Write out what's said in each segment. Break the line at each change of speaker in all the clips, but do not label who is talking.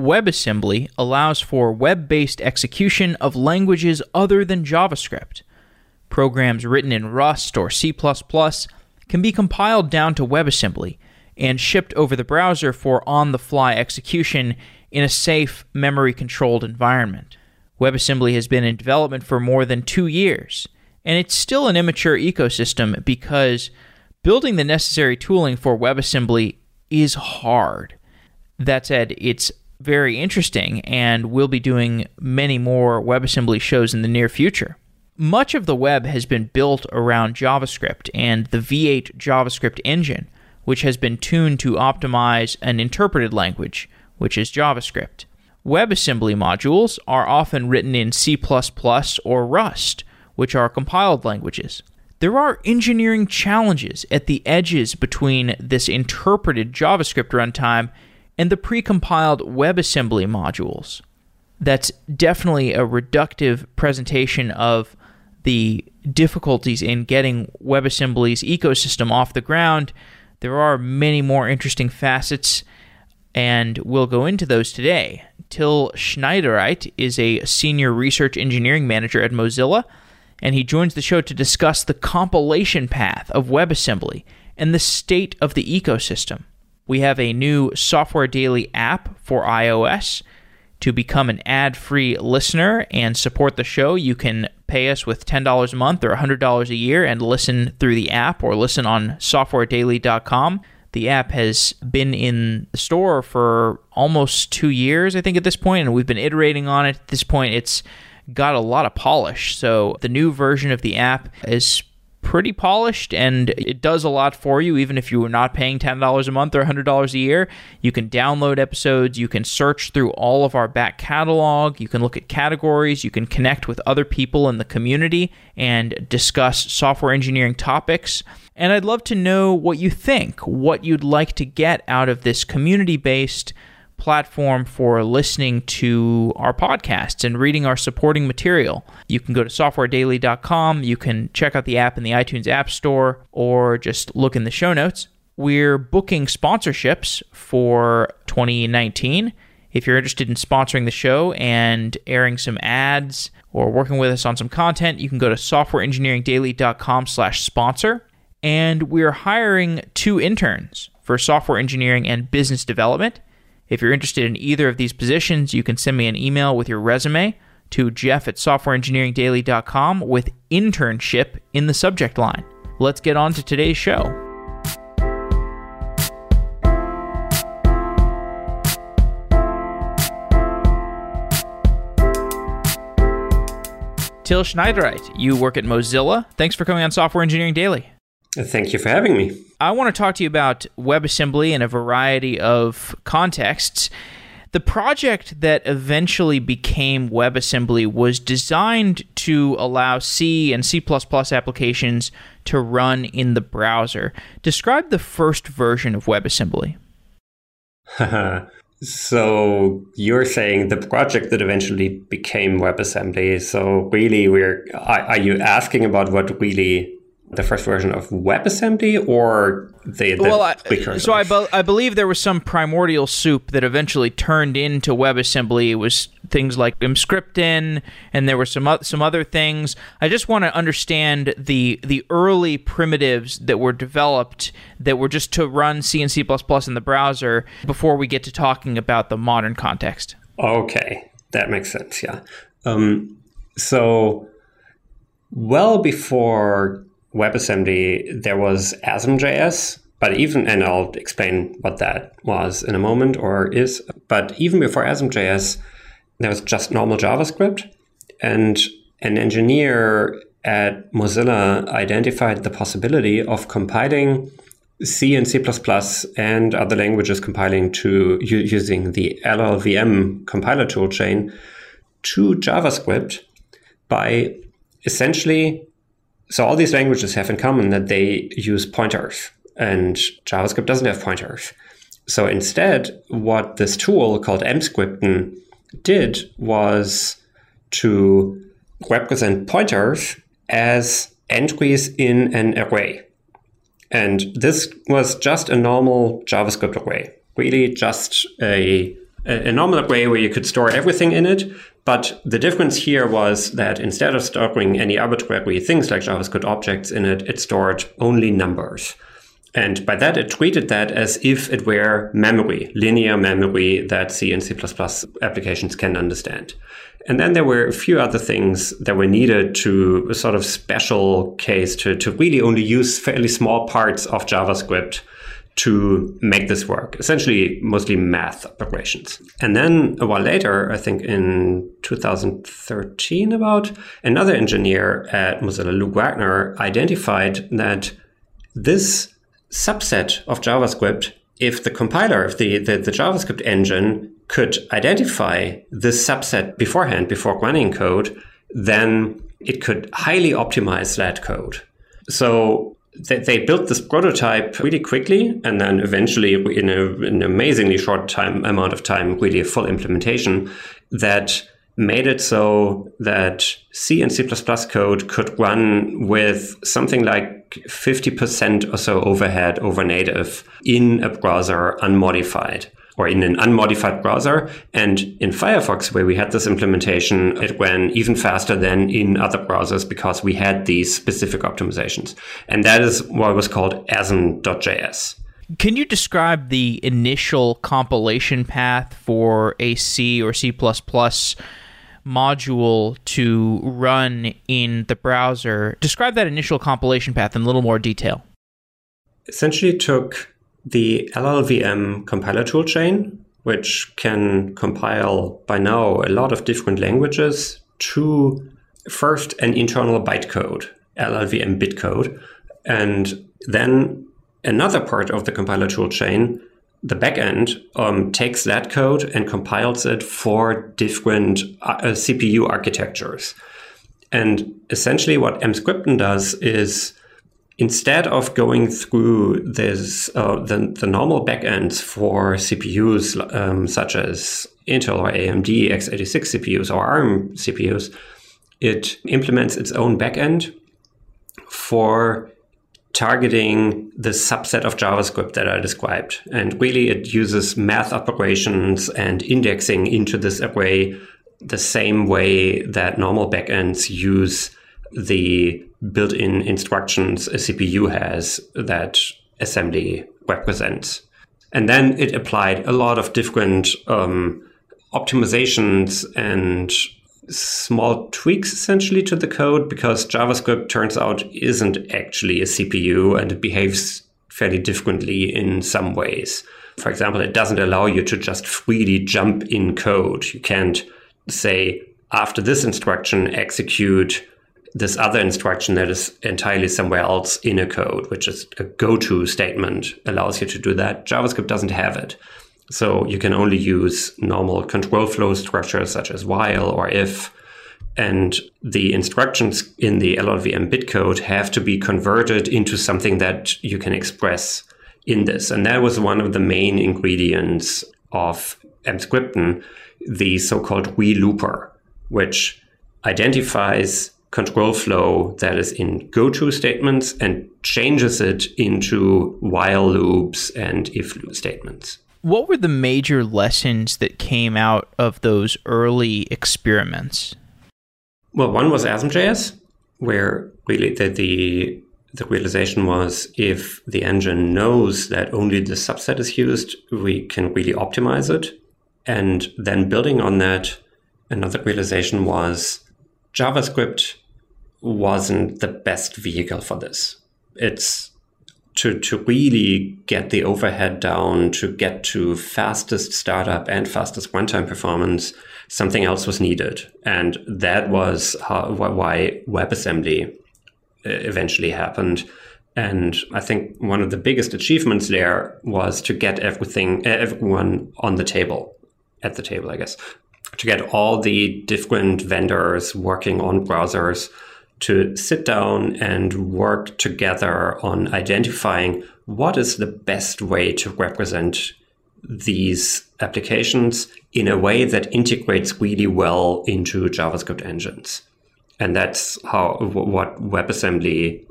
WebAssembly allows for web based execution of languages other than JavaScript. Programs written in Rust or C++ can be compiled down to WebAssembly and shipped over the browser for on the fly execution in a safe, memory controlled environment. WebAssembly has been in development for more than two years, and it's still an immature ecosystem because building the necessary tooling for WebAssembly is hard. That said, it's very interesting, and we'll be doing many more WebAssembly shows in the near future. Much of the web has been built around JavaScript and the V8 JavaScript engine, which has been tuned to optimize an interpreted language, which is JavaScript. WebAssembly modules are often written in C++ or Rust, which are compiled languages. There are engineering challenges at the edges between this interpreted JavaScript runtime and the precompiled WebAssembly modules. That's definitely a reductive presentation of the difficulties in getting WebAssembly's ecosystem off the ground. There are many more interesting facets, and we'll go into those today. Till Schneidereit is a senior research engineering manager at Mozilla, and he joins the show to discuss the compilation path of WebAssembly and the state of the ecosystem. We have a new Software Daily app for iOS. To become an ad free listener and support the show, you can pay us with $10 a month or $100 a year and listen through the app or listen on softwaredaily.com. The app has been in the store for almost two years, I think, at this point, and we've been iterating on it. At this point, it's got a lot of polish. So the new version of the app is pretty polished and it does a lot for you. Even if you are not paying $10 a month or $100 a year you can download episodes you can search through all of our back catalog you can look at categories you can connect with other people in the community and discuss software engineering topics. And i'd love to know what you think what you'd like to get out of this community based platform for listening to our podcasts and reading our supporting material. You can go to softwaredaily.com, you can check out the app in the iTunes App Store, or just look in the show notes. We're booking sponsorships for 2019. If you're interested in sponsoring the show and airing some ads or working with us on some content, you can go to softwareengineeringdaily.com slash sponsor. And we're hiring two interns for software engineering and business development. If you're interested in either of these positions, you can send me an email with your resume to jeff at softwareengineeringdaily.com with internship in the subject line. Let's get on to today's show. Till Schneidereit, you work at Mozilla. Thanks for coming on Software Engineering Daily.
Thank you for having me.
I want to talk to you about WebAssembly in a variety of contexts. The project that eventually became WebAssembly was designed to allow C and C++ applications to run in the browser. Describe the first version of WebAssembly.
so you're saying the project that eventually became WebAssembly. So really, we're are, are you asking about what really the first version of WebAssembly or the, the
well, I, so I, be, I believe there was some primordial soup that eventually turned into WebAssembly. It was things like Emscripten, and there were some some other things. I just want to understand the the early primitives that were developed that were just to run C and C++ in the browser before we get to talking about the modern context.
Okay, that makes sense. Yeah. Um, so well before WebAssembly, there was ASM.js, but even, and I'll explain what that was in a moment or is, but even before ASM.js, there was just normal JavaScript. And an engineer at Mozilla identified the possibility of compiling C and C++ and other languages compiling to using the LLVM compiler toolchain to JavaScript by essentially so all these languages have in common that they use pointers and JavaScript doesn't have pointers. So instead, what this tool called Emscripten did was to represent pointers as entries in an array. And this was just a normal JavaScript array, really just a a, normal array where you could store everything in it. But the difference here was that instead of storing any arbitrary things like JavaScript objects in it, it stored only numbers. And by that, it treated that as if it were memory, linear memory that C and C++ applications can understand. And then there were a few other things that were needed to a sort of special case to, to really only use fairly small parts of JavaScript to make this work, essentially mostly math operations. And then a while later, I think in 2013 about, another engineer at Mozilla, Luke Wagner, identified that this subset of JavaScript, if the compiler, if the, the, the JavaScript engine could identify this subset beforehand, before running code, then it could highly optimize that code. So they, they built this prototype really quickly, and then eventually, in a, an amazingly short time amount of time, really a full implementation that made it so that C and C++ code could run with something like 50% or so overhead over native in a browser unmodified or in an unmodified browser. And in Firefox, where we had this implementation, it ran even faster than in other browsers because we had these specific optimizations. And that is what was called asm.js.
Can you describe the initial compilation path for a C or C++ module to run in the browser? Describe that initial compilation path in a little more detail.
Essentially, took the LLVM compiler toolchain, which can compile by now a lot of different languages, to first an internal bytecode, LLVM bitcode, and then another part of the compiler toolchain, the backend, um, takes that code and compiles it for different uh, CPU architectures. And essentially, what Emscripten does is instead of going through this uh, the, the normal backends for CPUs um, such as Intel or AMD x86 CPUs or ARM CPUs, it implements its own backend for targeting the subset of JavaScript that I described. And really, it uses math operations and indexing into this array the same way that normal backends use the built-in instructions a CPU has that assembly represents. And then it applied a lot of different um, optimizations and small tweaks essentially to the code because JavaScript turns out isn't actually a CPU and it behaves fairly differently in some ways. For example, it doesn't allow you to just freely jump in code. You can't say, after this instruction, execute this other instruction that is entirely somewhere else in a code, which is a go to statement, allows you to do that. JavaScript doesn't have it. So you can only use normal control flow structures such as while or if. And the instructions in the LLVM bitcode have to be converted into something that you can express in this. And that was one of the main ingredients of Emscripten, the so-called relooper, which identifies control flow that is in goto statements and changes it into while loops and if loop statements.
What were the major lessons that came out of those early experiments?
Well, one was ASM.js, where really the, the the realization was if the engine knows that only the subset is used, we can really optimize it. And then building on that, another realization was JavaScript wasn't the best vehicle for this. It's to, to really get the overhead down, to get to fastest startup and fastest one time performance, something else was needed. And that was how, why WebAssembly uh, eventually happened. And I think one of the biggest achievements there was to get everything, everyone on the table, at the table, I guess, to get all the different vendors working on browsers to sit down and work together on identifying what is the best way to represent these applications in a way that integrates really well into JavaScript engines. And that's how what WebAssembly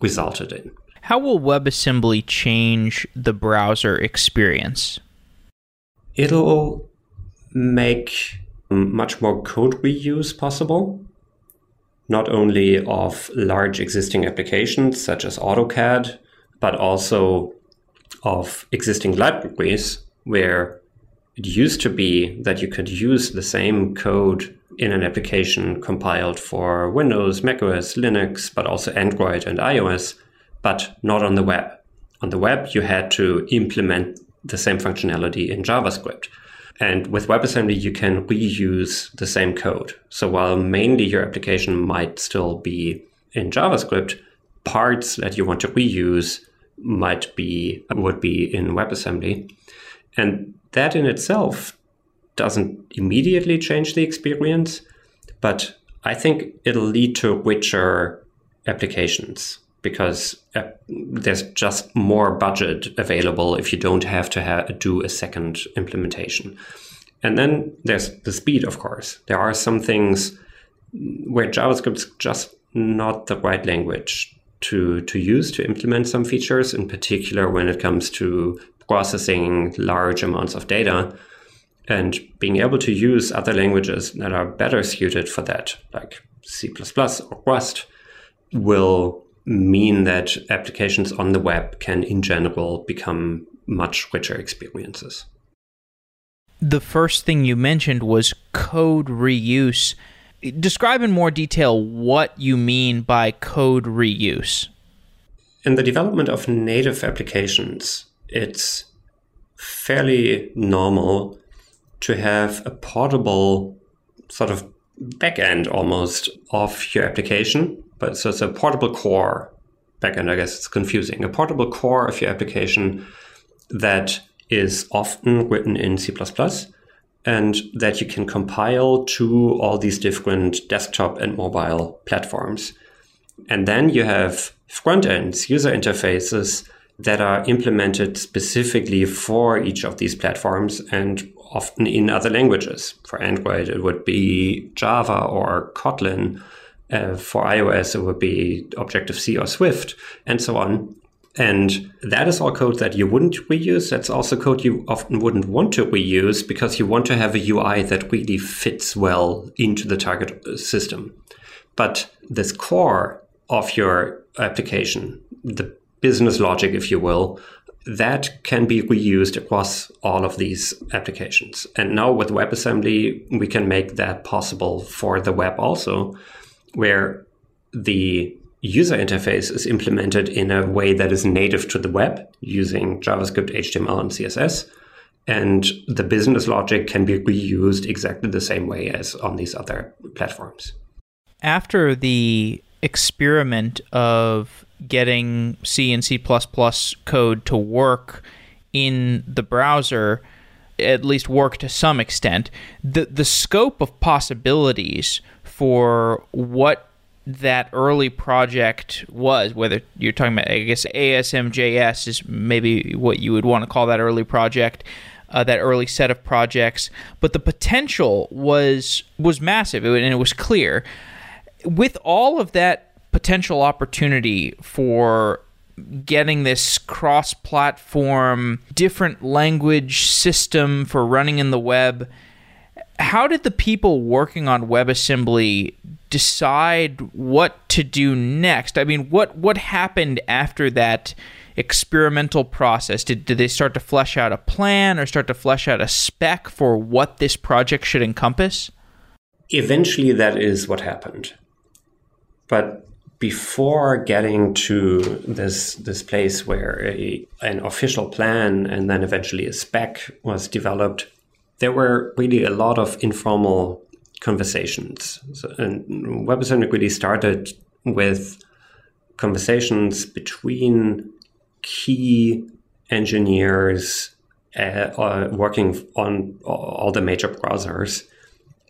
resulted in.
How will WebAssembly change the browser experience?
It'll make much more code reuse possible, not only of large existing applications such as AutoCAD, but also of existing libraries where it used to be that you could use the same code in an application compiled for Windows, macOS, Linux, but also Android and iOS, but not on the web. On the web, you had to implement the same functionality in JavaScript. And with WebAssembly, you can reuse the same code. So while mainly your application might still be in JavaScript, parts that you want to reuse might be would be in WebAssembly. And that in itself doesn't immediately change the experience, but I think it'll lead to richer applications because uh, there's just more budget available if you don't have to ha- do a second implementation. And then there's the speed, of course. There are some things where JavaScript's just not the right language to, to use to implement some features, in particular when it comes to processing large amounts of data and being able to use other languages that are better suited for that, like C or Rust, will mean that applications on the web can, in general, become much richer experiences.
The first thing you mentioned was code reuse. Describe in more detail what you mean by code reuse.
In the development of native applications, it's fairly normal to have a portable sort of backend almost of your application. But so it's a portable core backend, I guess it's confusing. A portable core of your application that is often written in C and that you can compile to all these different desktop and mobile platforms. And then you have front ends, user interfaces that are implemented specifically for each of these platforms and often in other languages. For Android, it would be Java or Kotlin. Uh, for iOS, it would be Objective C or Swift, and so on. And that is all code that you wouldn't reuse. That's also code you often wouldn't want to reuse because you want to have a UI that really fits well into the target system. But this core of your application, the business logic, if you will, that can be reused across all of these applications. And now with WebAssembly, we can make that possible for the web also, where the user interface is implemented in a way that is native to the web using JavaScript, HTML, and CSS. And the business logic can be reused exactly the same way as on these other platforms.
After the experiment of getting C and C++ code to work in the browser, at least work to some extent, the the scope of possibilities for what that early project was, whether you're talking about, I guess ASM.js is maybe what you would want to call that early project, uh, that early set of projects, but the potential was was massive and it was clear. With all of that potential opportunity for getting this cross platform, different language system for running in the web. How did the people working on WebAssembly decide what to do next? I mean, what what happened after that experimental process? Did, did they start to flesh out a plan or start to flesh out a spec for what this project should encompass?
Eventually, that is what happened. But before getting to this this place where a, an official plan and then eventually a spec was developed, there were really a lot of informal conversations. So, and WebAssembly really started with conversations between key engineers uh, uh, working on all the major browsers.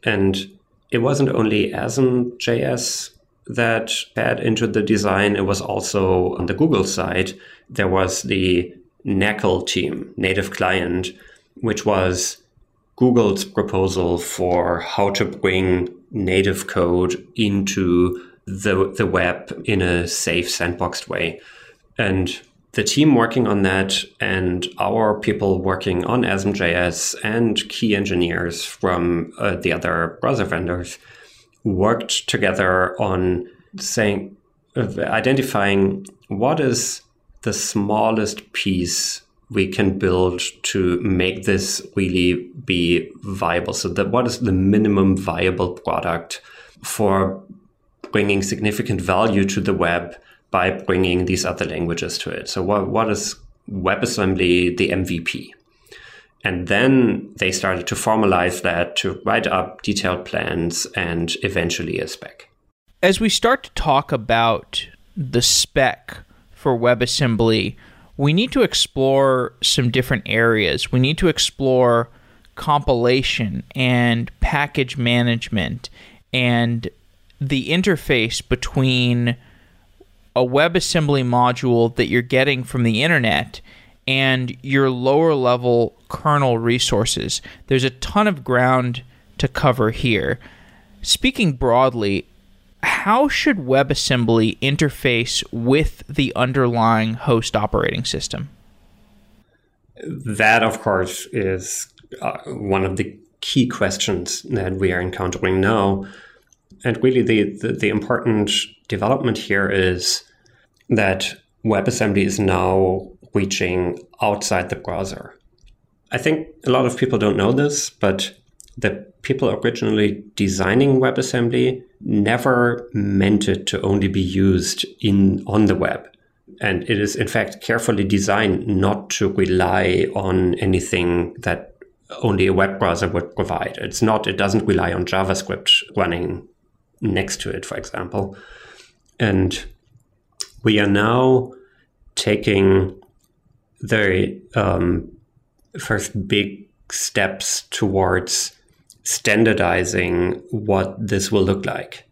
And it wasn't only ASM.js that fed into the design. It was also on the Google side, there was the NaCl team, native client, which was Google's proposal for how to bring native code into the, the web in a safe sandboxed way. And the team working on that and our people working on ASM.js and key engineers from uh, the other browser vendors worked together on saying, identifying what is the smallest piece we can build to make this really be viable. So that what is the minimum viable product for bringing significant value to the web by bringing these other languages to it. So what, what is WebAssembly the MVP? And then they started to formalize that to write up detailed plans and eventually a spec.
As we start to talk about the spec for WebAssembly, we need to explore some different areas. We need to explore compilation and package management and the interface between a WebAssembly module that you're getting from the internet and your lower level kernel resources. There's a ton of ground to cover here. Speaking broadly, how should WebAssembly interface with the underlying host operating system?
That, of course, is uh, one of the key questions that we are encountering now. And really, the, the, the important development here is that WebAssembly is now reaching outside the browser. I think a lot of people don't know this, but the people originally designing WebAssembly never meant it to only be used in on the web. And it is in fact carefully designed not to rely on anything that only a web browser would provide. It's not, it doesn't rely on JavaScript running next to it, for example. And we are now taking the um, first big steps towards standardizing what this will look like,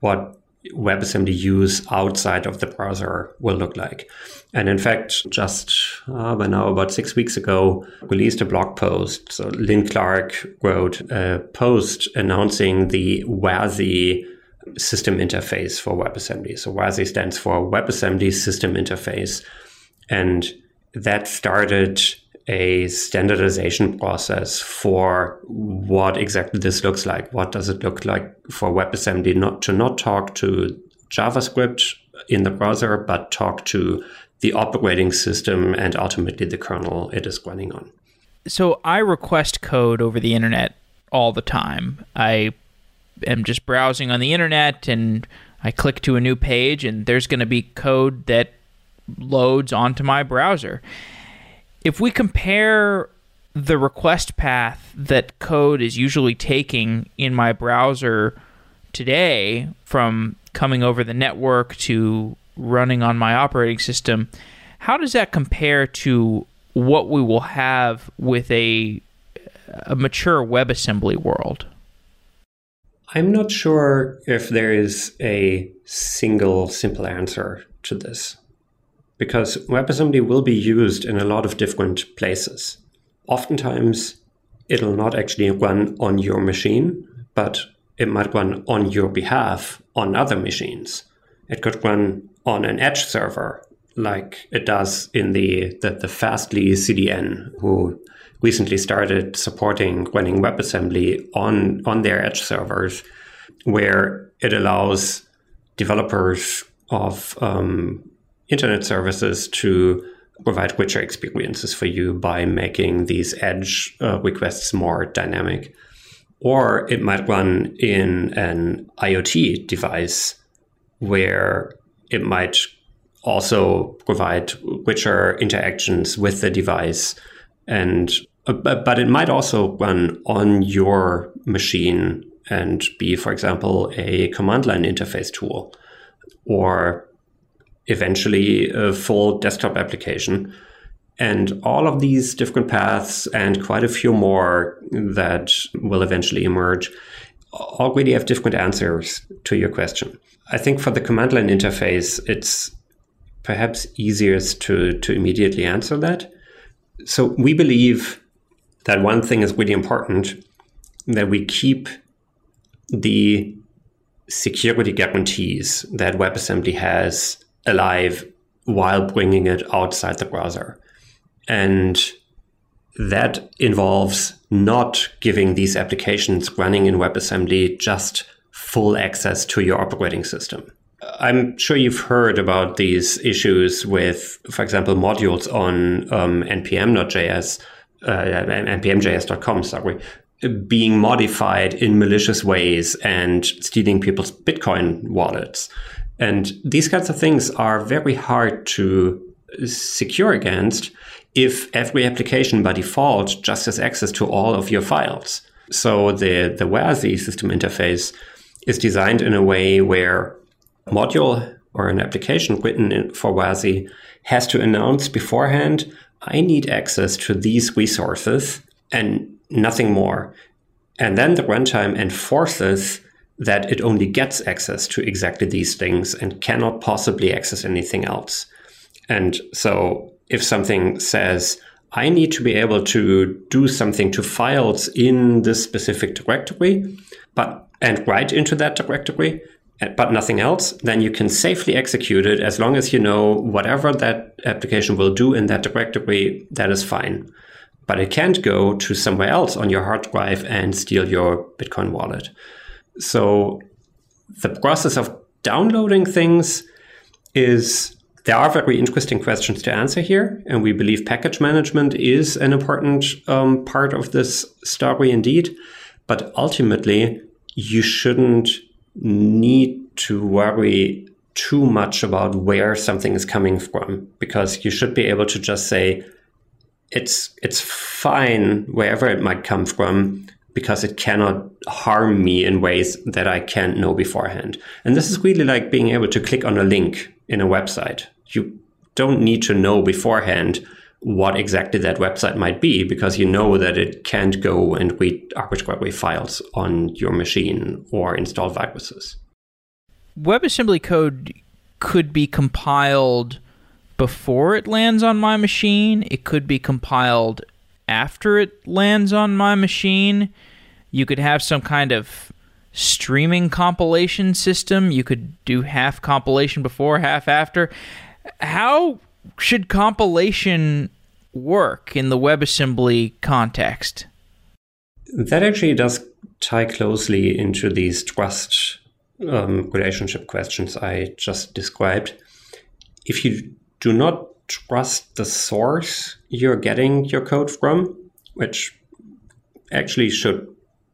what WebAssembly use outside of the browser will look like. And in fact, just uh, by now, about six weeks ago, released a blog post. So Lin Clark wrote a post announcing the WASI system interface for WebAssembly. So WASI stands for WebAssembly System Interface. And that started a standardization process for what exactly this looks like. What does it look like for WebAssembly not to not talk to JavaScript in the browser, but talk to the operating system and ultimately the kernel it is running on.
So I request code over the internet all the time. I am just browsing on the internet and I click to a new page and there's going to be code that loads onto my browser. If we compare the request path that code is usually taking in my browser today from coming over the network to running on my operating system, how does that compare to what we will have with a a mature WebAssembly world?
I'm not sure if there is a single simple answer to this because WebAssembly will be used in a lot of different places. Oftentimes, it'll not actually run on your machine, but it might run on your behalf on other machines. It could run on an edge server, like it does in the, the, the Fastly CDN, who recently started supporting running WebAssembly on, on their edge servers, where it allows developers of um, internet services to provide richer experiences for you by making these edge uh, requests more dynamic. Or it might run in an IoT device where it might also provide richer interactions with the device and uh, but it might also run on your machine and be, for example, a command line interface tool or eventually a full desktop application. And all of these different paths and quite a few more that will eventually emerge already have different answers to your question. I think for the command line interface, it's perhaps easiest to, to immediately answer that. So we believe that one thing is really important that we keep the security guarantees that WebAssembly has alive while bringing it outside the browser. And that involves not giving these applications running in WebAssembly just full access to your operating system. I'm sure you've heard about these issues with, for example, modules on um, npm.js, uh, npmjs.com, sorry, being modified in malicious ways and stealing people's Bitcoin wallets. And these kinds of things are very hard to secure against if every application by default just has access to all of your files. So the, the WASI system interface is designed in a way where a module or an application written for WASI has to announce beforehand, I need access to these resources and nothing more. And then the runtime enforces that it only gets access to exactly these things and cannot possibly access anything else. And so if something says, I need to be able to do something to files in this specific directory, but and write into that directory, but nothing else, then you can safely execute it as long as you know whatever that application will do in that directory, that is fine. But it can't go to somewhere else on your hard drive and steal your Bitcoin wallet. So the process of downloading things is there are very interesting questions to answer here, and we believe package management is an important um, part of this story indeed. But ultimately, you shouldn't need to worry too much about where something is coming from because you should be able to just say it's it's fine wherever it might come from because it cannot harm me in ways that I can't know beforehand. And this is really like being able to click on a link in a website. You don't need to know beforehand what exactly that website might be because you know that it can't go and read arbitrary files on your machine or install viruses.
WebAssembly code could be compiled before it lands on my machine. It could be compiled after it lands on my machine. You could have some kind of streaming compilation system. You could do half compilation before, half after. How should compilation work in the WebAssembly context?
That actually does tie closely into these trust um, relationship questions I just described. If you do not trust the source you're getting your code from, which actually should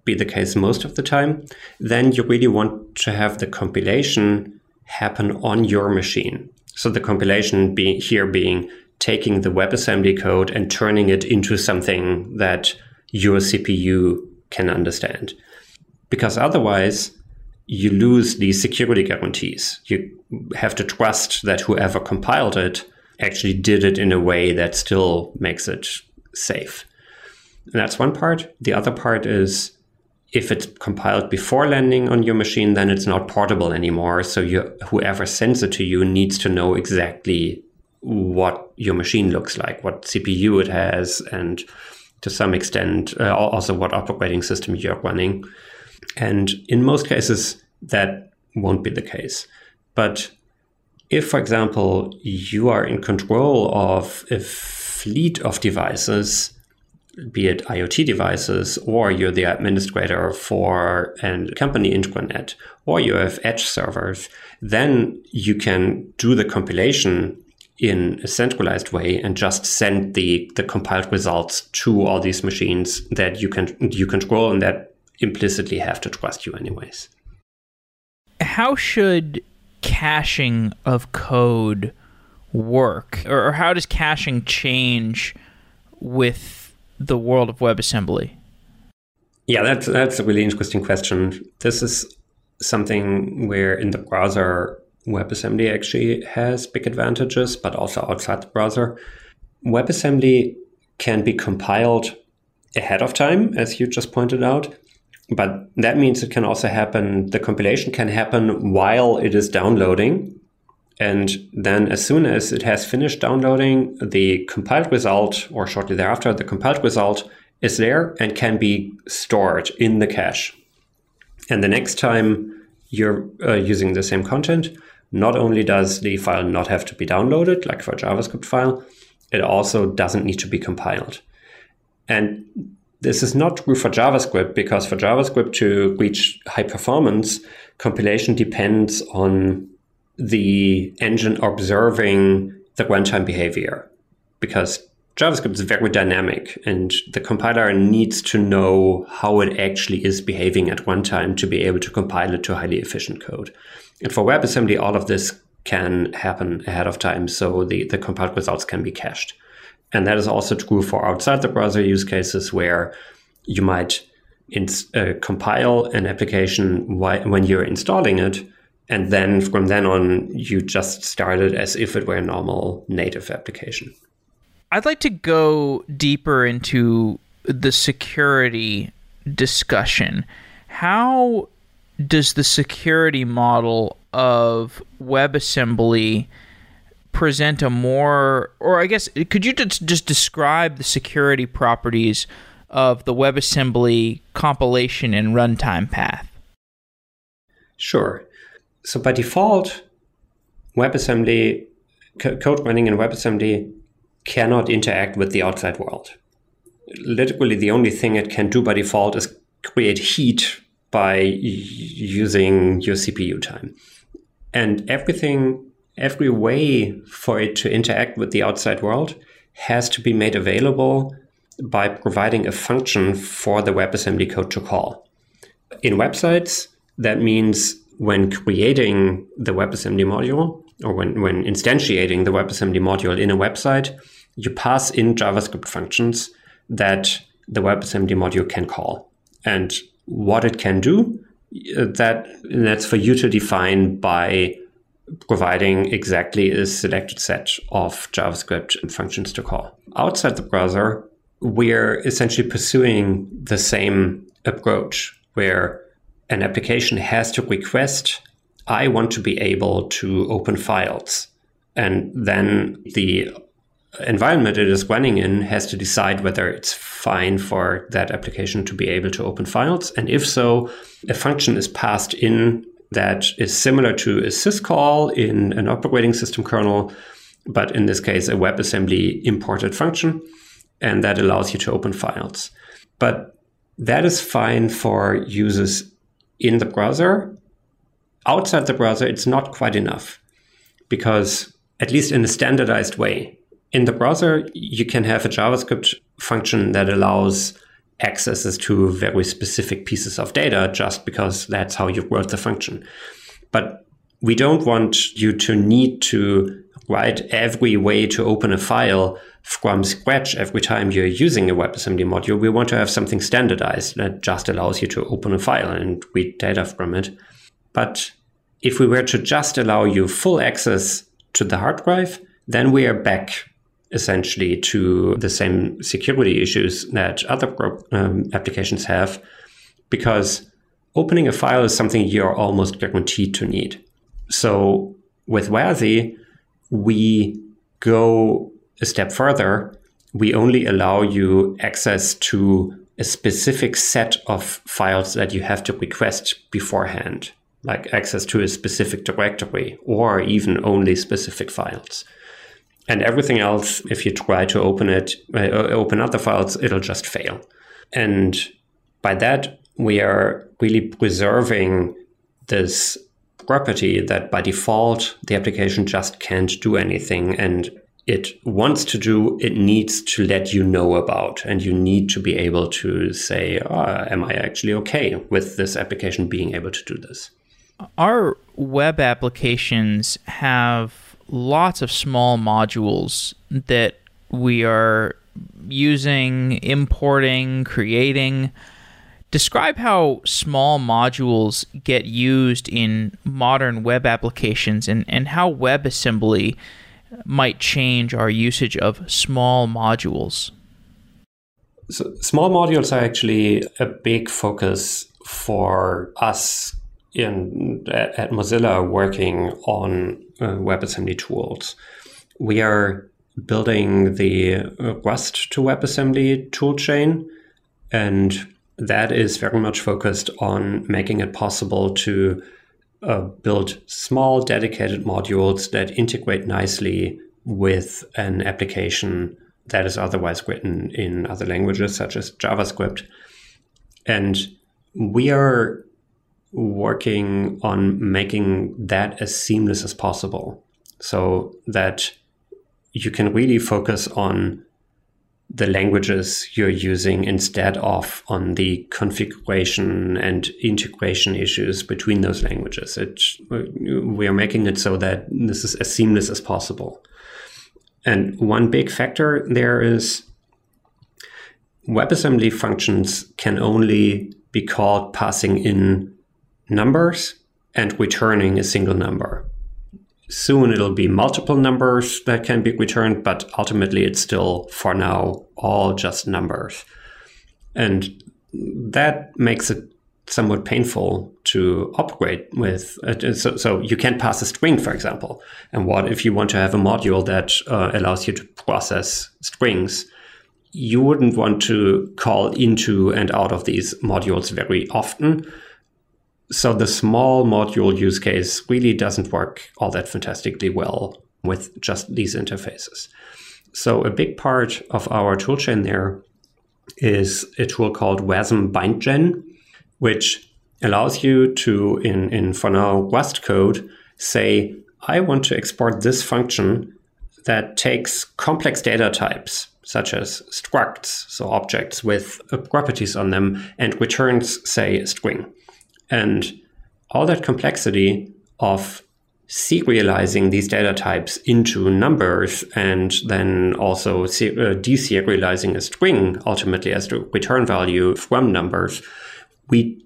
be the case most of the time, then you really want to have the compilation happen on your machine. So the compilation be, here being taking the WebAssembly code and turning it into something that your CPU can understand. Because otherwise, you lose these security guarantees. You have to trust that whoever compiled it actually did it in a way that still makes it safe. And that's one part. The other part is if it's compiled before landing on your machine, then it's not portable anymore. So you, whoever sends it to you needs to know exactly what your machine looks like, what CPU it has, and to some extent uh, also what operating system you're running. And in most cases, that won't be the case. But if, for example, you are in control of a fleet of devices be it IoT devices, or you're the administrator for a company intranet, or you have edge servers, then you can do the compilation in a centralized way and just send the, the compiled results to all these machines that you can you control and that implicitly have to trust you anyways.
How should caching of code work? Or, how does caching change with the world of WebAssembly?
Yeah, that's that's a really interesting question. This is something where in the browser WebAssembly actually has big advantages, but also outside the browser. WebAssembly can be compiled ahead of time, as you just pointed out. But that means it can also happen, the compilation can happen while it is downloading. And then, as soon as it has finished downloading, the compiled result, or shortly thereafter, the compiled result is there and can be stored in the cache. And the next time you're uh, using the same content, not only does the file not have to be downloaded, like for a JavaScript file, it also doesn't need to be compiled. And this is not true for JavaScript because for JavaScript to reach high performance, compilation depends on the engine observing the runtime behavior because JavaScript is very dynamic and the compiler needs to know how it actually is behaving at runtime to be able to compile it to highly efficient code. And for WebAssembly, all of this can happen ahead of time, so the, the compiled results can be cached. And that is also true for outside the browser use cases where you might uh, compile an application when you're installing it, and then from then on, you just start it as if it were a normal native application.
I'd like to go deeper into the security discussion. How does the security model of WebAssembly present a more, or I guess, could you just, describe the security properties of the WebAssembly compilation and runtime path?
Sure. So by default, WebAssembly, code running in WebAssembly cannot interact with the outside world. Literally, the only thing it can do by default is create heat by using your CPU time. And everything, every way for it to interact with the outside world has to be made available by providing a function for the WebAssembly code to call. In websites, that means when creating the WebAssembly module or when, when instantiating the WebAssembly module in a website, you pass in JavaScript functions that the WebAssembly module can call. And what it can do, uh, that that's for you to define by providing exactly a selected set of JavaScript functions to call. Outside the browser, we're essentially pursuing the same approach where an application has to request, I want to be able to open files. And then the environment it is running in has to decide whether it's fine for that application to be able to open files. And if so, a function is passed in that is similar to a syscall in an operating system kernel, but in this case, a WebAssembly imported function, and that allows you to open files. But that is fine for users in the browser. Outside the browser, it's not quite enough because, at least in a standardized way, in the browser, you can have a JavaScript function that allows accesses to very specific pieces of data just because that's how you wrote the function. But we don't want you to need to write every way to open a file from scratch every time you're using a WebAssembly module. We want to have something standardized that just allows you to open a file and read data from it. But if we were to just allow you full access to the hard drive, then we are back essentially to the same security issues that other um, applications have, because opening a file is something you're almost guaranteed to need. So with WASI, we go a step further. We only allow you access to a specific set of files that you have to request beforehand, like access to a specific directory or even only specific files. And everything else, if you try to open it, uh, open other files, it'll just fail. And by that, we are really preserving this property that by default, the application just can't do anything. And it wants to do, it needs to let you know about. And you need to be able to say, oh, am I actually okay with this application being able to do this?
Our web applications have lots of small modules that we are using, importing, creating. Describe how small modules get used in modern web applications and, and how WebAssembly might change our usage of small modules.
So, small modules are actually a big focus for us in at Mozilla working on uh, WebAssembly tools. We are building the uh, Rust to WebAssembly toolchain, and that is very much focused on making it possible to uh, build small dedicated modules that integrate nicely with an application that is otherwise written in other languages such as JavaScript. And we are working on making that as seamless as possible so that you can really focus on the languages you're using instead of on the configuration and integration issues between those languages. It, we are making it so that this is as seamless as possible. And one big factor there is WebAssembly functions can only be called passing in numbers and returning a single number. Soon it'll be multiple numbers that can be returned, but ultimately it's still, for now, all just numbers. And that makes it somewhat painful to operate with. Uh, so, so, you can't pass a string, for example. And what if you want to have a module that uh, allows you to process strings? You wouldn't want to call into and out of these modules very often so the small module use case really doesn't work all that fantastically well with just these interfaces. So a big part of our toolchain there is a tool called WASM BindGen, which allows you to, in, in for now Rust code, say, I want to export this function that takes complex data types, such as structs, so objects with properties on them, and returns, say, a string. And all that complexity of serializing these data types into numbers and then also uh, deserializing a string ultimately as the return value from numbers, we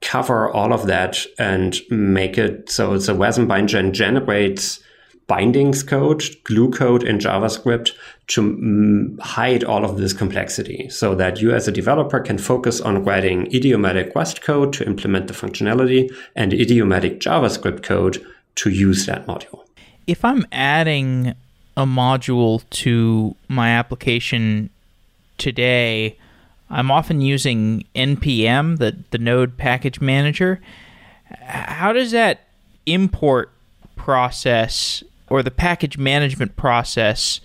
cover all of that and make it so the WASM BindGen generates bindings code, glue code in JavaScript to mm, hide all of this complexity so that you as a developer can focus on writing idiomatic Rust code to implement the functionality and idiomatic JavaScript code to use that module.
If I'm adding a module to my application today, I'm often using npm, the, the Node Package Manager. How does that import process or the package management process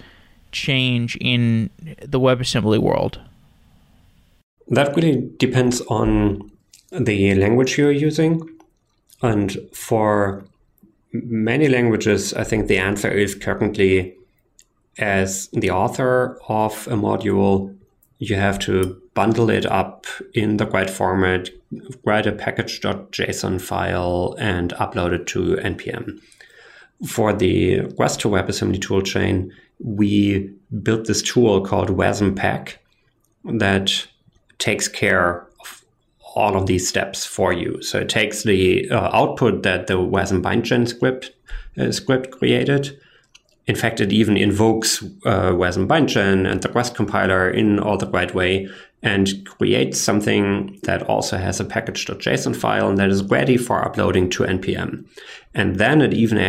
change in the WebAssembly world?
That really depends on the language you're using. And for many languages, I think the answer is currently as the author of a module, you have to bundle it up in the right format, write a package.json file, and upload it to NPM for the Rust to WebAssembly toolchain, we built this tool called WASM-Pack that takes care of all of these steps for you. So it takes the uh, output that the WASM BindGen script uh, script created. In fact, it even invokes uh, WASM BindGen and the Rust compiler in all the right way and creates something that also has a package.json file and that is ready for uploading to npm. And then it even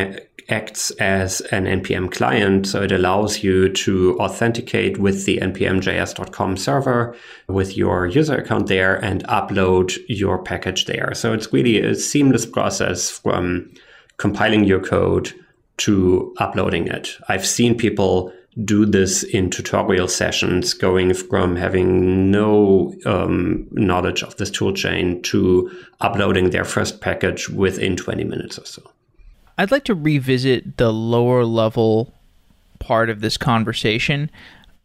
acts as an npm client. So it allows you to authenticate with the npmjs.com server with your user account there and upload your package there. So it's really a seamless process from compiling your code to uploading it. I've seen people do this in tutorial sessions, going from having no um, knowledge of this toolchain to uploading their first package within 20 minutes or so.
I'd like to revisit the lower level part of this conversation.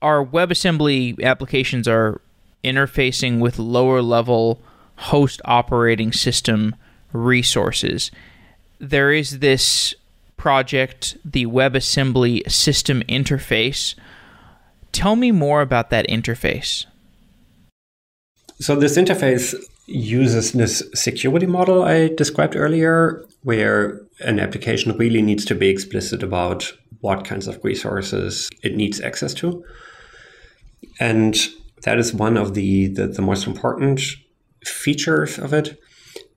Our WebAssembly applications are interfacing with lower level host operating system resources. There is this project, the WebAssembly system interface. Tell me more about that interface.
So, this interface uses this security model I described earlier, where an application really needs to be explicit about what kinds of resources it needs access to. And that is one of the, the, the most important features of it.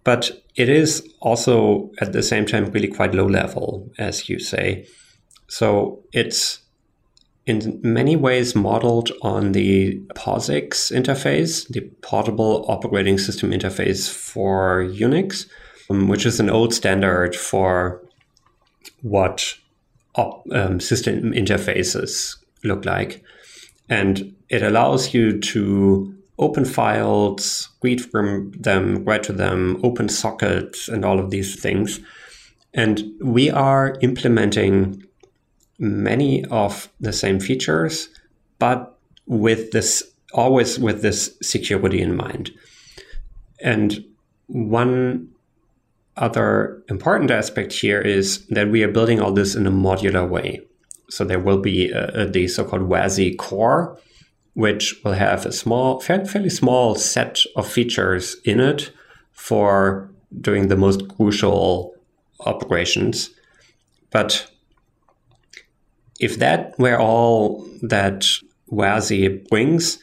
But it is also at the same time really quite low level, as you say. So it's in many ways modeled on the POSIX interface, the portable operating system interface for Unix. um, which is an old standard for what op, um, system interfaces look like. And it allows you to open files, read from them, write to them, open sockets, and all of these things. And we are implementing many of the same features, but with this always with this security in mind. And one other important aspect here is that we are building all this in a modular way. So there will be a, a, the so-called WASI core, which will have a small, fairly small set of features in it for doing the most crucial operations. But if that were all that WASI brings,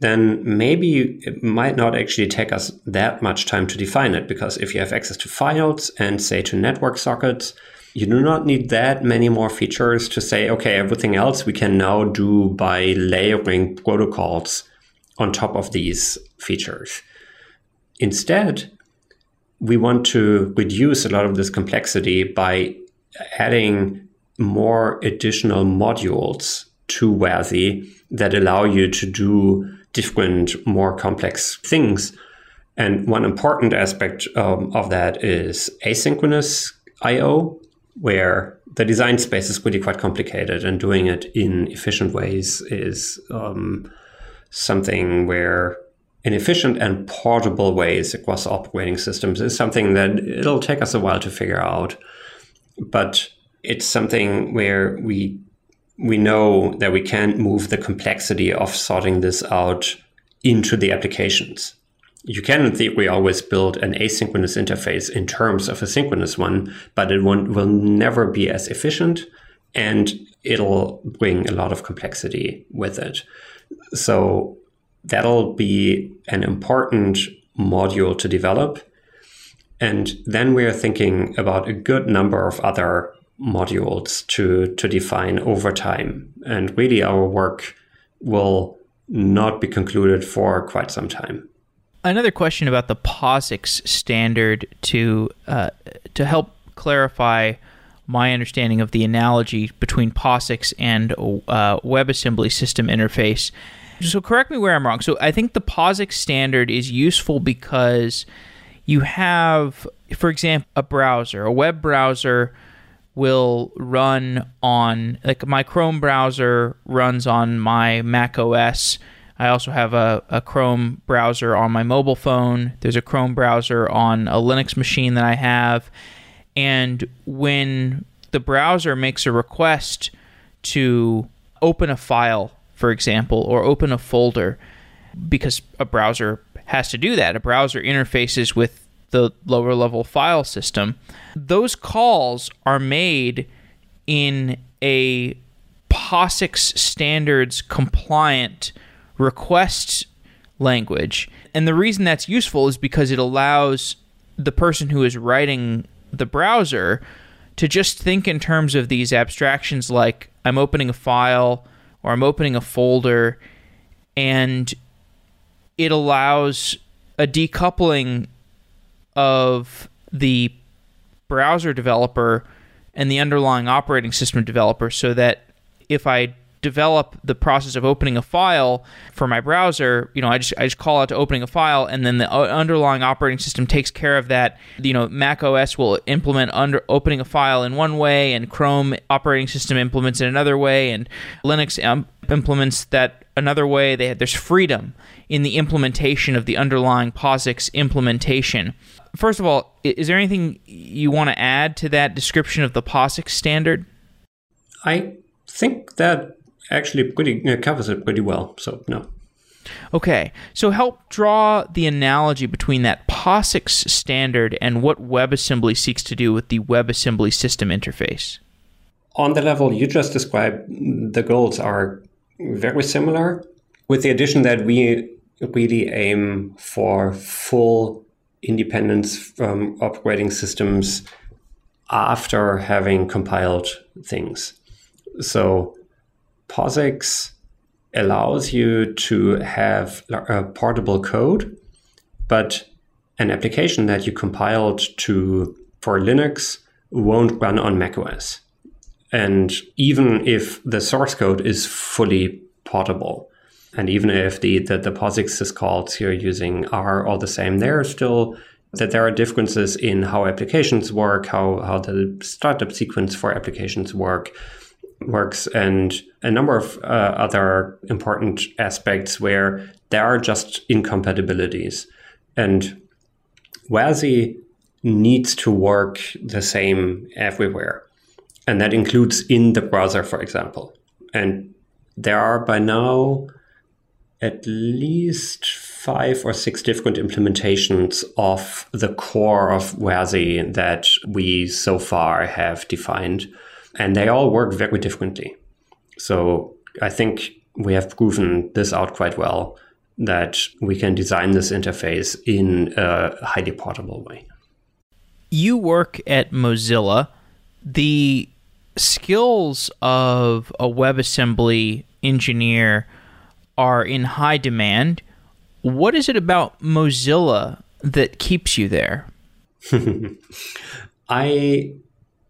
then maybe it might not actually take us that much time to define it because if you have access to files and say to network sockets, you do not need that many more features to say, okay, everything else we can now do by layering protocols on top of these features. Instead, we want to reduce a lot of this complexity by adding more additional modules to WASI that allow you to do different, more complex things. And one important aspect um, of that is asynchronous I/O, where the design space is really quite complicated, and doing it in efficient ways is um, something where in efficient and portable ways across operating systems is something that it'll take us a while to figure out. But it's something where we we know that we can't move the complexity of sorting this out into the applications. You can, in theory, always build an asynchronous interface in terms of a synchronous one, but it will never be as efficient and it'll bring a lot of complexity with it. So that'll be an important module to develop. And then we're thinking about a good number of other modules to, to define over time. And really, our work will not be concluded for quite some time.
Another question about the POSIX standard to uh, to help clarify my understanding of the analogy between POSIX and uh, WebAssembly system interface. So correct me where I'm wrong. So I think the POSIX standard is useful because you have, for example, a browser, a web browser will run on like my Chrome browser runs on my Mac OS. I also have a, a Chrome browser on my mobile phone. There's a Chrome browser on a Linux machine that I have. And when the browser makes a request to open a file, for example, or open a folder, because a browser has to do that, a browser interfaces with the lower level file system, those calls are made in a POSIX standards compliant request language. And the reason that's useful is because it allows the person who is writing the browser to just think in terms of these abstractions like I'm opening a file or I'm opening a folder and it allows a decoupling of the browser developer and the underlying operating system developer so that if I develop the process of opening a file for my browser, you know, I just I just call out to opening a file, and then the uh, underlying operating system takes care of that. You know, Mac OS will implement under opening a file in one way, and Chrome operating system implements it another way, and Linux implements that another way. They, there's freedom in the implementation of the underlying POSIX implementation first of all, is there anything you want to add to that description of the POSIX standard?
I think that actually pretty uh, covers it pretty well. So no.
Okay, so help draw the analogy between that POSIX standard and what WebAssembly seeks to do with the WebAssembly system interface.
On the level you just described, the goals are very similar, with the addition that we really aim for full independence from operating systems after having compiled things. So POSIX allows you to have a uh, portable code, but an application that you compiled to for Linux won't run on macOS. And even if the source code is fully portable, and even if the, the, the POSIX syscalls you're using are all the same, there are still that there are differences in how applications work, how, how the startup sequence for applications work works, and a number of uh, other important aspects where there are just incompatibilities. And WASI needs to work the same everywhere. And that includes in the browser, for example. And there are by now at least five or six different implementations of the core of WASI that we so far have defined. And they all work very differently. So I think we have proven this out quite well that we can design this interface in a highly portable way.
You work at Mozilla. The skills of a WebAssembly engineer are in high demand. What is it about Mozilla that keeps you there?
I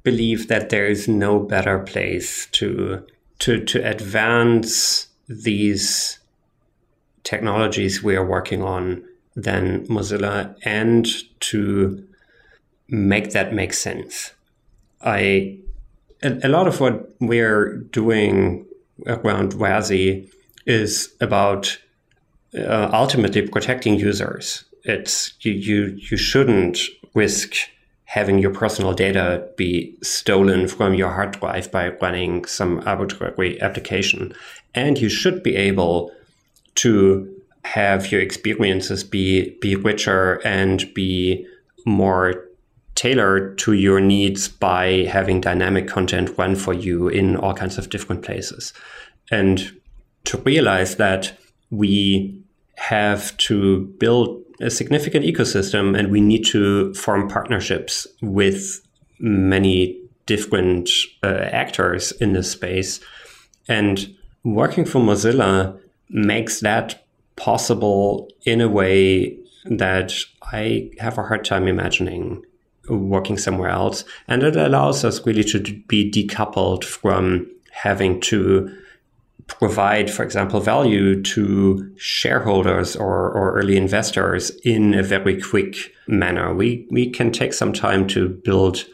believe that there is no better place to to to advance these technologies we are working on than Mozilla and to make that make sense. I a, a lot of what we're doing around WASI is about uh, ultimately protecting users. It's you, you you shouldn't risk having your personal data be stolen from your hard drive by running some arbitrary application, and you should be able to have your experiences be be richer and be more tailored to your needs by having dynamic content run for you in all kinds of different places. And to realize that we have to build a significant ecosystem and we need to form partnerships with many different uh, actors in this space. And working for Mozilla makes that possible in a way that I have a hard time imagining working somewhere else. And it allows us really to be decoupled from having to provide, for example, value to shareholders or, or early investors in a very quick manner. We, we can take some time to build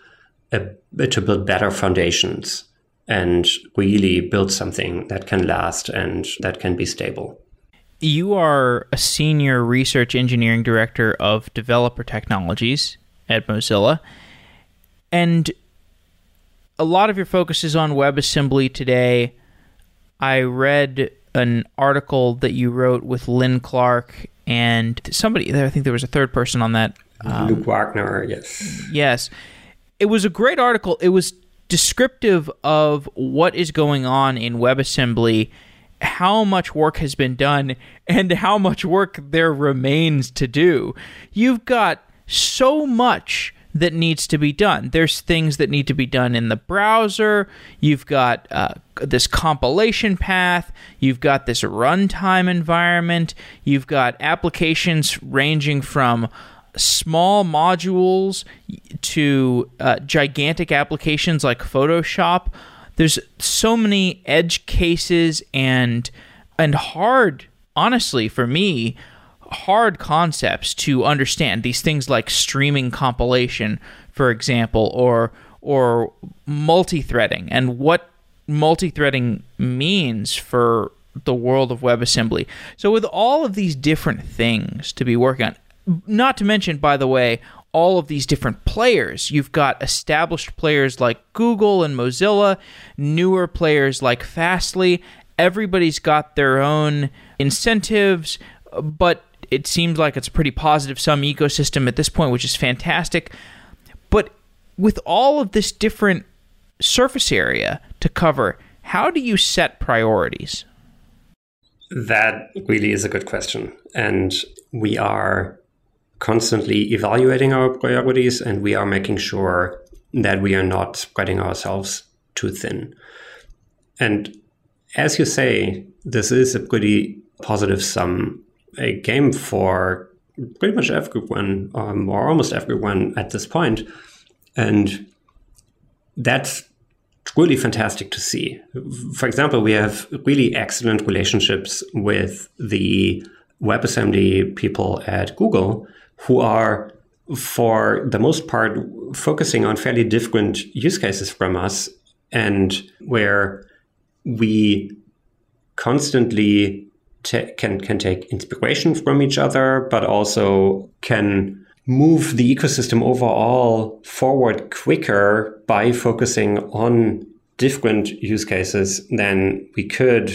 a, to build better foundations and really build something that can last and that can be stable.
You are a senior research engineering director of developer technologies at Mozilla. And a lot of your focus is on WebAssembly today. I read an article that you wrote with Lin Clark and somebody I think there was a third person on that.
Um, Luke Wagner, yes.
Yes. It was a great article. It was descriptive of what is going on in WebAssembly, how much work has been done, and how much work there remains to do. You've got so much that needs to be done. There's things that need to be done in the browser. You've got uh, this compilation path. You've got this runtime environment. You've got applications ranging from small modules to uh, gigantic applications like Photoshop. There's so many edge cases and and hard, honestly, for me, hard concepts to understand. These things like streaming compilation, for example, or or multi-threading and what multi-threading means for the world of WebAssembly. So with all of these different things to be working on, not to mention, by the way, all of these different players. You've got established players like Google and Mozilla, newer players like Fastly. Everybody's got their own incentives, but it seems like it's a pretty positive sum ecosystem at this point, which is fantastic. But with all of this different surface area to cover, how do you set priorities?
That really is a good question. And we are constantly evaluating our priorities and we are making sure that we are not spreading ourselves too thin. And as you say, this is a pretty positive sum a game for pretty much everyone, um, or almost everyone at this point. And that's really fantastic to see. For example, we have really excellent relationships with the WebAssembly people at Google who are, for the most part, focusing on fairly different use cases from us and where we constantly can can take inspiration from each other, but also can move the ecosystem overall forward quicker by focusing on different use cases than we could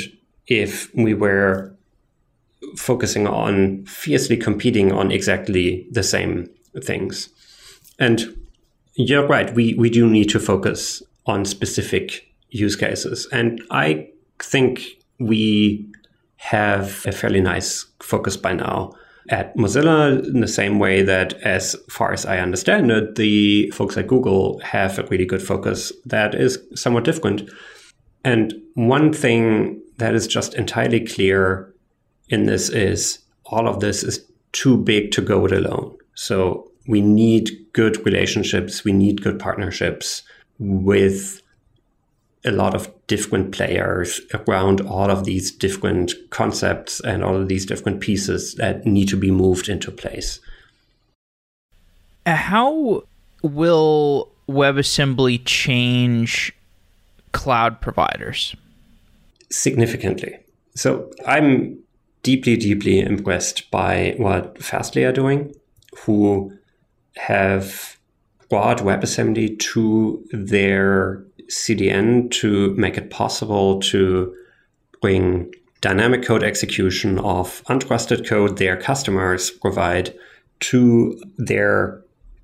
if we were focusing on fiercely competing on exactly the same things. And you're right, we, we do need to focus on specific use cases. And I think we have a fairly nice focus by now at Mozilla in the same way that, as far as I understand it, the folks at Google have a really good focus that is somewhat different. And one thing that is just entirely clear in this is all of this is too big to go it alone. So we need good relationships, we need good partnerships with a lot of different players around all of these different concepts and all of these different pieces that need to be moved into place.
Uh, how will WebAssembly change cloud providers?
Significantly. So I'm deeply, deeply impressed by what Fastly are doing, who have brought WebAssembly to their CDN to make it possible to bring dynamic code execution of untrusted code their customers provide to their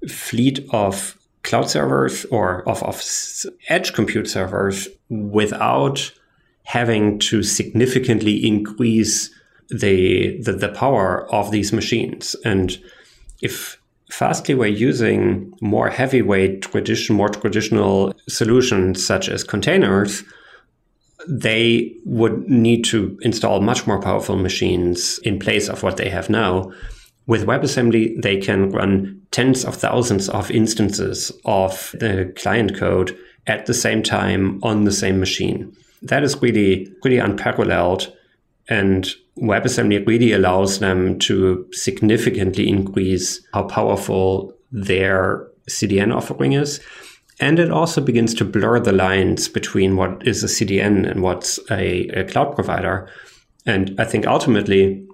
fleet of cloud servers or of, of edge compute servers without having to significantly increase the, the, the power of these machines. And if Fastly were using more heavyweight tradition, more traditional solutions such as containers, they would need to install much more powerful machines in place of what they have now. With WebAssembly, they can run tens of thousands of instances of the client code at the same time on the same machine. That is really, really unparalleled. And WebAssembly really allows them to significantly increase how powerful their CDN offering is. And it also begins to blur the lines between what is a CDN and what's a, a cloud provider. And I think ultimately,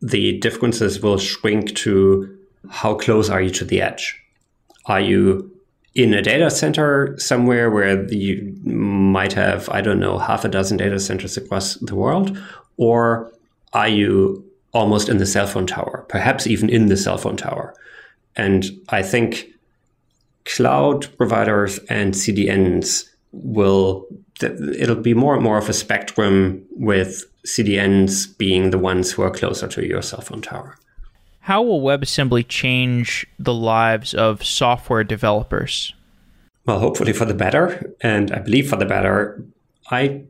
the differences will shrink to how close are you to the edge? Are you in a data center somewhere where you might have, I don't know, half a dozen data centers across the world? Or are you almost in the cell phone tower, perhaps even in the cell phone tower? And I think cloud providers and CDNs will, it'll be more and more of a spectrum with CDNs being the ones who are closer to your cell phone tower.
How will WebAssembly change the lives of software developers?
Well, hopefully for the better, and I believe for the better. I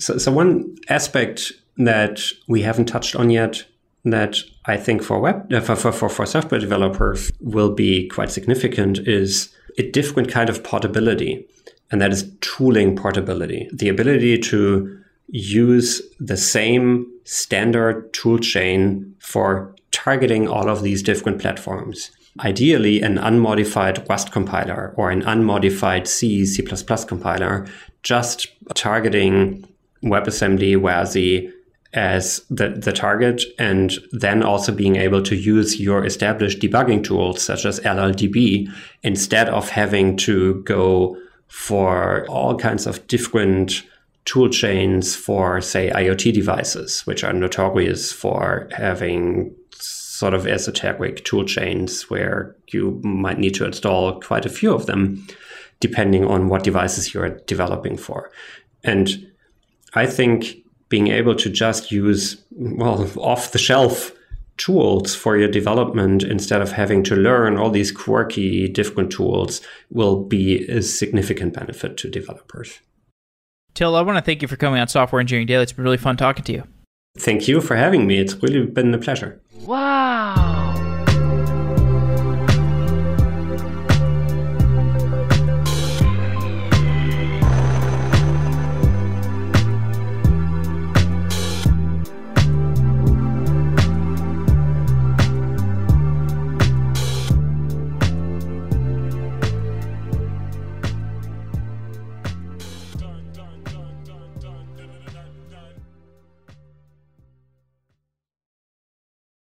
so, so one aspect that we haven't touched on yet that I think for web uh, for, for, for software developers will be quite significant is a different kind of portability, and that is tooling portability. The ability to use the same standard tool chain for targeting all of these different platforms. Ideally, an unmodified Rust compiler or an unmodified C, C++ compiler, just targeting WebAssembly, WASI, as the, the target and then also being able to use your established debugging tools such as LLDB instead of having to go for all kinds of different tool chains for say IoT devices, which are notorious for having sort of esoteric tool chains where you might need to install quite a few of them depending on what devices you're developing for. And I think being able to just use, well, off the shelf tools for your development instead of having to learn all these quirky different tools will be a significant benefit to developers.
Till, I want to thank you for coming on Software Engineering Daily. It's been really fun talking to you.
Thank you for having me. It's really been a pleasure.
Wow.